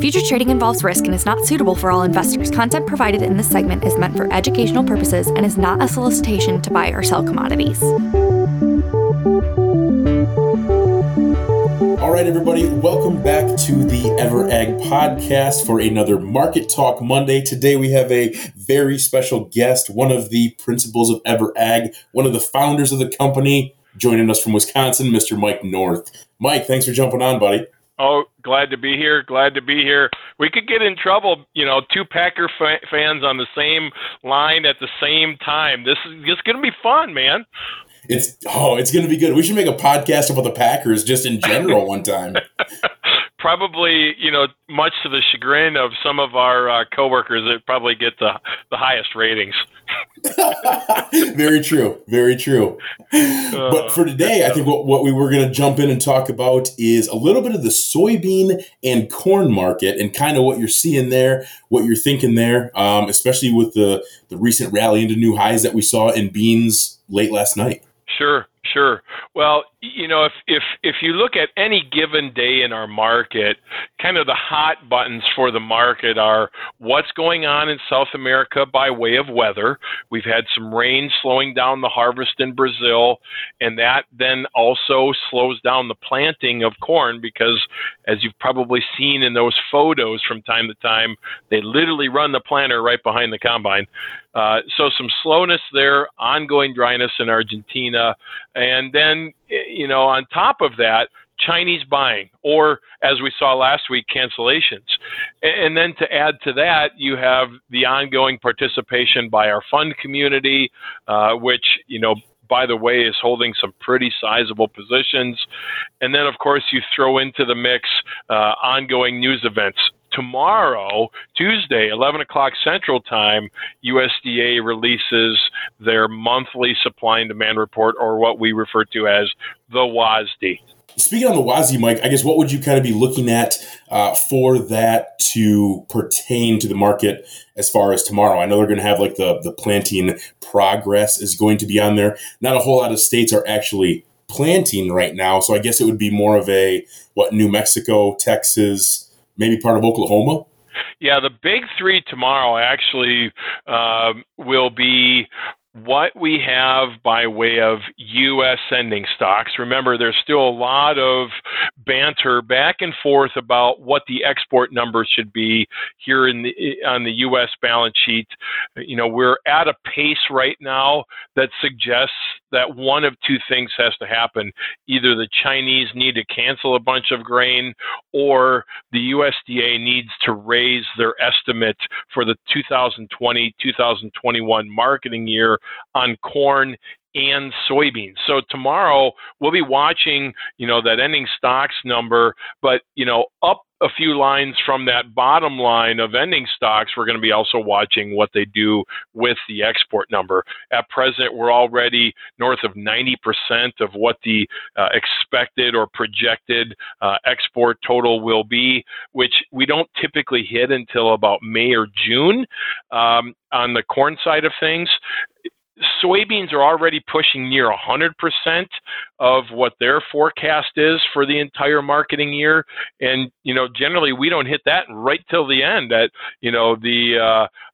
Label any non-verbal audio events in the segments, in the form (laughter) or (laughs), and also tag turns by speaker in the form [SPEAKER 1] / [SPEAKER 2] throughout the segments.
[SPEAKER 1] Future trading involves risk and is not suitable for all investors. Content provided in this segment is meant for educational purposes and is not a solicitation to buy or sell commodities.
[SPEAKER 2] All right, everybody, welcome back to the Ever Ag podcast for another Market Talk Monday. Today we have a very special guest, one of the principals of Ever Ag, one of the founders of the company, joining us from Wisconsin, Mr. Mike North. Mike, thanks for jumping on, buddy.
[SPEAKER 3] Oh, glad to be here. Glad to be here. We could get in trouble, you know, two Packer fa- fans on the same line at the same time. This is just going to be fun, man.
[SPEAKER 2] It's oh, it's going to be good. We should make a podcast about the Packers just in general (laughs) one time.
[SPEAKER 3] Probably, you know, much to the chagrin of some of our uh, coworkers, it probably get the the highest ratings. (laughs)
[SPEAKER 2] very true. Very true. Uh, but for today, I think what, what we were going to jump in and talk about is a little bit of the soybean and corn market and kind of what you're seeing there, what you're thinking there, um, especially with the, the recent rally into new highs that we saw in beans late last night.
[SPEAKER 3] Sure. Sure. Well, you know, if if if you look at any given day in our market, kind of the hot buttons for the market are what's going on in South America by way of weather. We've had some rain slowing down the harvest in Brazil, and that then also slows down the planting of corn because as you've probably seen in those photos from time to time, they literally run the planter right behind the combine. Uh, so some slowness there, ongoing dryness in Argentina, and then you know on top of that, Chinese buying, or as we saw last week, cancellations. And then to add to that, you have the ongoing participation by our fund community, uh, which you know by the way, is holding some pretty sizable positions. And then, of course, you throw into the mix uh, ongoing news events. Tomorrow, Tuesday, 11 o'clock Central Time, USDA releases their monthly supply and demand report, or what we refer to as the WASDE.
[SPEAKER 2] Speaking on the WASDE, Mike, I guess what would you kind of be looking at uh, for that to pertain to the market as far as tomorrow? I know they're going to have like the the planting progress is going to be on there. Not a whole lot of states are actually planting right now, so I guess it would be more of a what New Mexico, Texas, maybe part of Oklahoma.
[SPEAKER 3] Yeah, the big three tomorrow actually um, will be what we have by way of U.S. ending stocks. Remember, there's still a lot of banter back and forth about what the export numbers should be here in the on the U.S. balance sheet. You know, we're at a pace right now that suggests that one of two things has to happen: either the Chinese need to cancel a bunch of grain, or the USDA needs to raise their estimate for the 2020-2021 marketing year on corn and soybeans. So tomorrow we'll be watching, you know, that ending stocks number, but you know, up a few lines from that bottom line of ending stocks, we're going to be also watching what they do with the export number. At present, we're already north of 90% of what the uh, expected or projected uh, export total will be, which we don't typically hit until about May or June. Um, on the corn side of things, soybeans are already pushing near 100% of what their forecast is for the entire marketing year. And you know generally we don't hit that right till the end at you know the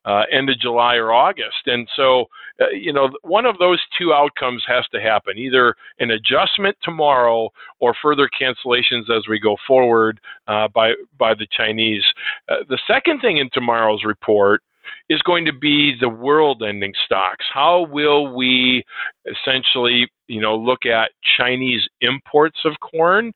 [SPEAKER 3] uh, uh, end of july or august. And so uh, you know one of those two outcomes has to happen either an adjustment tomorrow or further cancellations as we go forward uh, by by the chinese. Uh, the second thing in tomorrow's report is going to be the world ending stocks. How will we essentially, you know, look at Chinese imports of corn?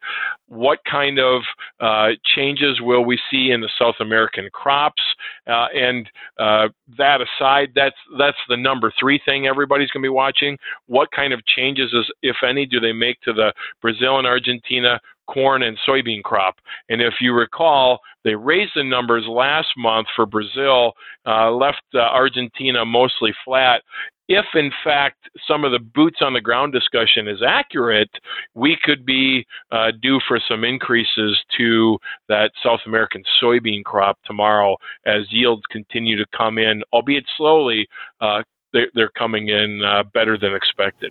[SPEAKER 3] What kind of uh, changes will we see in the South American crops? Uh, and uh, that aside, that's that's the number three thing everybody's going to be watching. What kind of changes, is, if any, do they make to the Brazil and Argentina corn and soybean crop. And if you recall, they raised the numbers last month for Brazil, uh, left uh, Argentina mostly flat. If in fact some of the boots on the ground discussion is accurate, we could be uh, due for some increases to that South American soybean crop tomorrow as yields continue to come in, albeit slowly. Uh, they're, coming in uh, better than expected.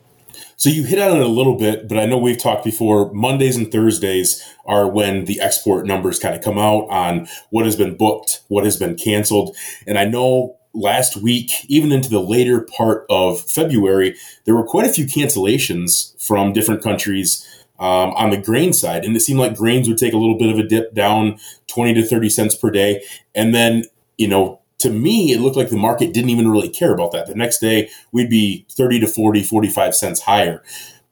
[SPEAKER 2] So you hit on it a little bit, but I know we've talked before. Mondays and Thursdays are when the export numbers kind of come out on what has been booked, what has been canceled. And I know last week, even into the later part of February, there were quite a few cancellations from different countries um, on the grain side. And it seemed like grains would take a little bit of a dip down 20 to 30 cents per day. And then, you know, to me, it looked like the market didn't even really care about that. The next day, we'd be 30 to 40, 45 cents higher.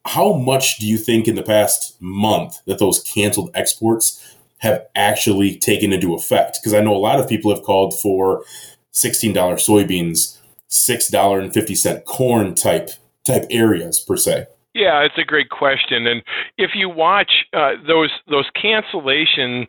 [SPEAKER 2] How much do you think in the past month that those canceled exports have actually taken into effect? Because I know a lot of people have called for $16 soybeans, $6.50 corn type type areas per se.
[SPEAKER 3] Yeah, it's a great question, and if you watch uh, those those cancellation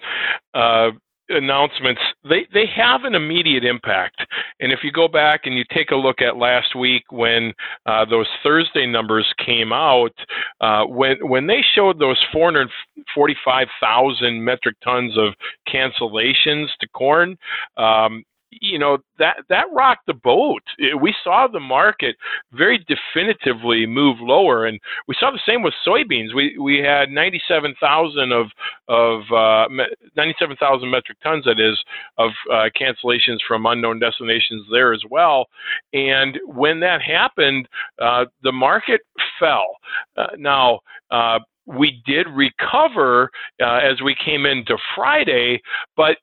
[SPEAKER 3] uh, announcements, they, they have an immediate impact. And if you go back and you take a look at last week when uh, those Thursday numbers came out, uh, when when they showed those 445,000 metric tons of cancellations to corn, um, you know that that rocked the boat. We saw the market very definitively move lower, and we saw the same with soybeans. We we had 97,000 of of uh, 97,000 metric tons, that is, of uh, cancellations from unknown destinations there as well. And when that happened, uh, the market fell. Uh, now uh, we did recover uh, as we came into Friday, but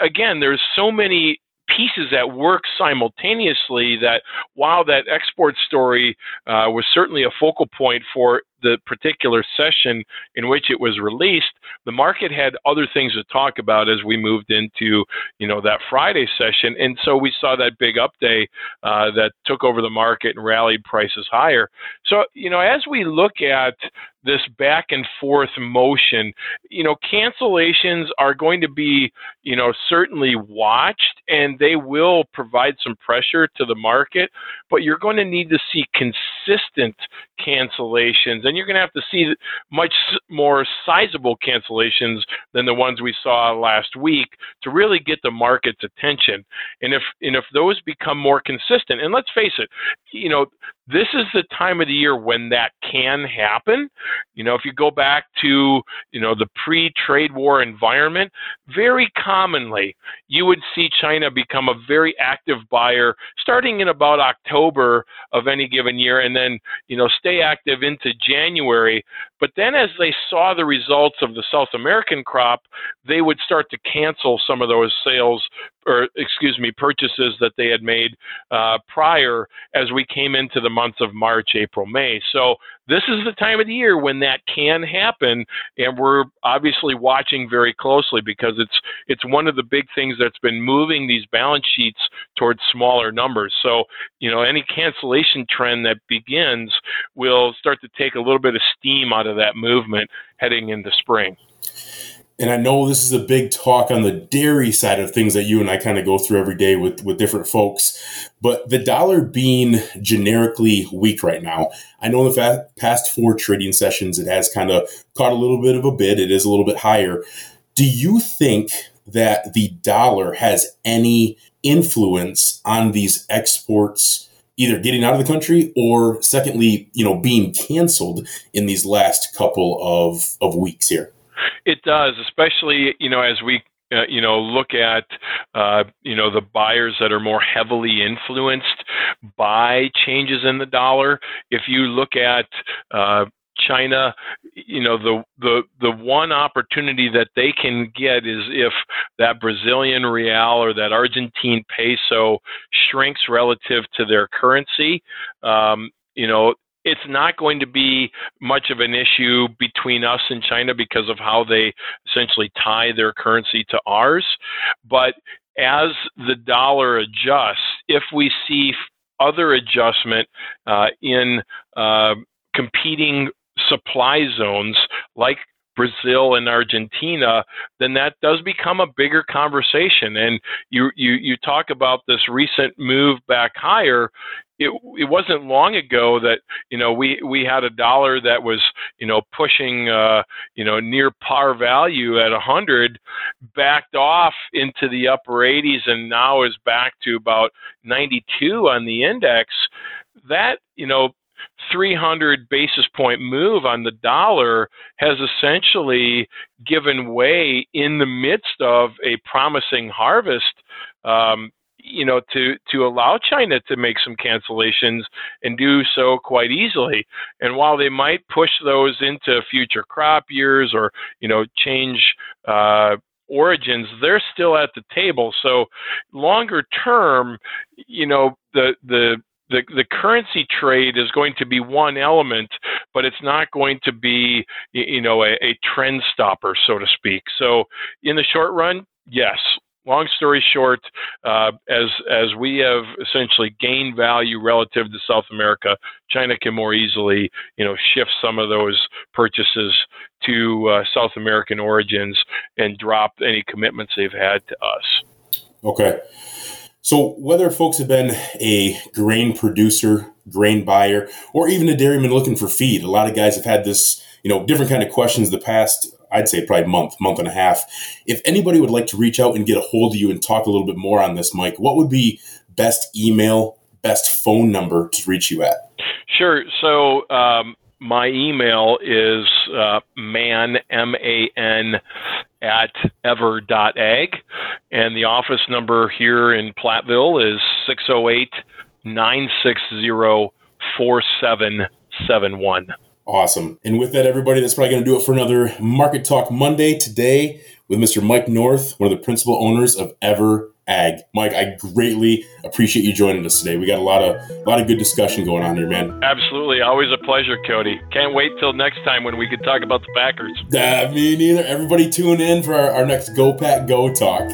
[SPEAKER 3] again, there's so many pieces at work simultaneously that while that export story uh, was certainly a focal point for the particular session in which it was released, the market had other things to talk about as we moved into, you know, that Friday session, and so we saw that big up day uh, that took over the market and rallied prices higher. So, you know, as we look at this back and forth motion, you know, cancellations are going to be, you know, certainly watched, and they will provide some pressure to the market, but you're going to need to see consistent cancellations then you're going to have to see much more sizable cancellations than the ones we saw last week to really get the market's attention. And if and if those become more consistent, and let's face it, you know, this is the time of the year when that can happen. You know, if you go back to, you know, the pre-trade war environment, very commonly you would see China become a very active buyer starting in about October of any given year and then, you know, stay active into January. But then as they saw the results of the South American crop, they would start to cancel some of those sales or excuse me, purchases that they had made uh, prior as we came into the months of March, April, May. So this is the time of the year when that can happen, and we're obviously watching very closely because it's it's one of the big things that's been moving these balance sheets towards smaller numbers. So you know any cancellation trend that begins will start to take a little bit of steam out of that movement heading into spring
[SPEAKER 2] and I know this is a big talk on the dairy side of things that you and I kind of go through every day with, with different folks, but the dollar being generically weak right now, I know in the past four trading sessions, it has kind of caught a little bit of a bid. It is a little bit higher. Do you think that the dollar has any influence on these exports? either getting out of the country or secondly, you know, being canceled in these last couple of, of weeks here?
[SPEAKER 3] It does, especially you know as we uh, you know look at uh, you know the buyers that are more heavily influenced by changes in the dollar. If you look at uh, China, you know, the, the, the one opportunity that they can get is if that Brazilian real or that Argentine peso shrinks relative to their currency. Um, you know, it's not going to be much of an issue between us and China because of how they essentially tie their currency to ours. But as the dollar adjusts, if we see other adjustment uh, in uh, competing supply zones like Brazil and Argentina, then that does become a bigger conversation. And you you you talk about this recent move back higher it it wasn't long ago that you know we we had a dollar that was you know pushing uh, you know near par value at a hundred, backed off into the upper 80s, and now is back to about 92 on the index. That you know 300 basis point move on the dollar has essentially given way in the midst of a promising harvest. Um, you know, to to allow China to make some cancellations and do so quite easily. And while they might push those into future crop years or you know change uh, origins, they're still at the table. So longer term, you know, the the the, the currency trade is going to be one element, but it's not going to be, you know, a, a trend stopper, so to speak. So in the short run, yes, long story short, uh, as as we have essentially gained value relative to South America, China can more easily, you know, shift some of those purchases to uh, South American origins and drop any commitments they've had to us.
[SPEAKER 2] Okay. So whether folks have been a grain producer, grain buyer, or even a dairyman looking for feed, a lot of guys have had this, you know, different kind of questions the past I'd say probably month, month and a half. If anybody would like to reach out and get a hold of you and talk a little bit more on this, Mike, what would be best email, best phone number to reach you at?
[SPEAKER 3] Sure. So um, my email is uh, man, M A N, at ever.ag. And the office number here in Platteville is 608 960 4771.
[SPEAKER 2] Awesome. And with that, everybody, that's probably going to do it for another Market Talk Monday today with Mr. Mike North, one of the principal owners of Ever Ag. Mike, I greatly appreciate you joining us today. We got a lot of a lot of good discussion going on here, man.
[SPEAKER 3] Absolutely, always a pleasure, Cody. Can't wait till next time when we can talk about the Packers.
[SPEAKER 2] Uh, me neither. Everybody tune in for our, our next Go Pack Go talk.